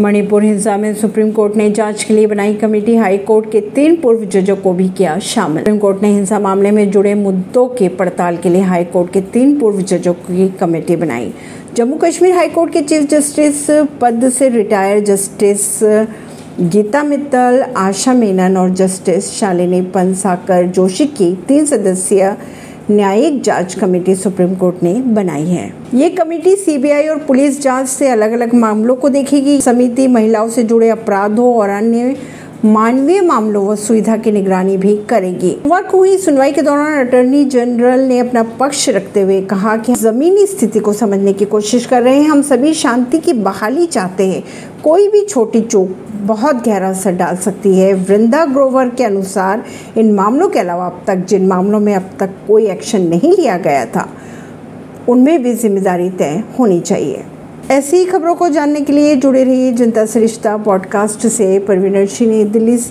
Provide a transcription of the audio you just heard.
मणिपुर हिंसा में supreme court ने जाँच के लिए बनाई कमेटी, हाई कोर्ट के तीन पूर्व जजों को भी किया शामिल। सुप्रीम कोर्ट ने हिंसा मामले में जुड़े मुद्दों के पड़ताल के लिए हाई कोर्ट के तीन पूर्व जजों की कमेटी बनाई। जम्मू कश्मीर हाई कोर्ट के चीफ जस्टिस पद से रिटायर जस्टिस गीता मित्तल, आशा मेनन और जस्टिस शालिनी पंसाकर जोशी की तीन सदस्यीय न्यायिक जाँच कमेटी सुप्रीम कोर्ट ने बनाई है। ये कमेटी सीबीआई और पुलिस जाँच से अलग अलग मामलों को देखेगी। समिति महिलाओं से जुड़े अपराधों और अन्य मानवीय मामलों व सुविधा की निगरानी भी करेगी। सोमवार को हुई सुनवाई के दौरान अटॉर्नी जनरल ने अपना पक्ष रखते हुए कहा कि जमीनी स्थिति को समझने की कोशिश कर रहे हैं। हम सभी शांति की बहाली चाहते हैं। कोई भी छोटी चूक बहुत गहरा असर डाल सकती है। वृंदा ग्रोवर के अनुसार इन मामलों के अलावा अब तक जिन मामलों में अब तक कोई एक्शन नहीं लिया गया था, उनमें भी ज़िम्मेदारी तय होनी चाहिए। ऐसी खबरों को जानने के लिए जुड़े रहिए जनता सरिश्ता पॉडकास्ट से। परवीन दिल्ली से।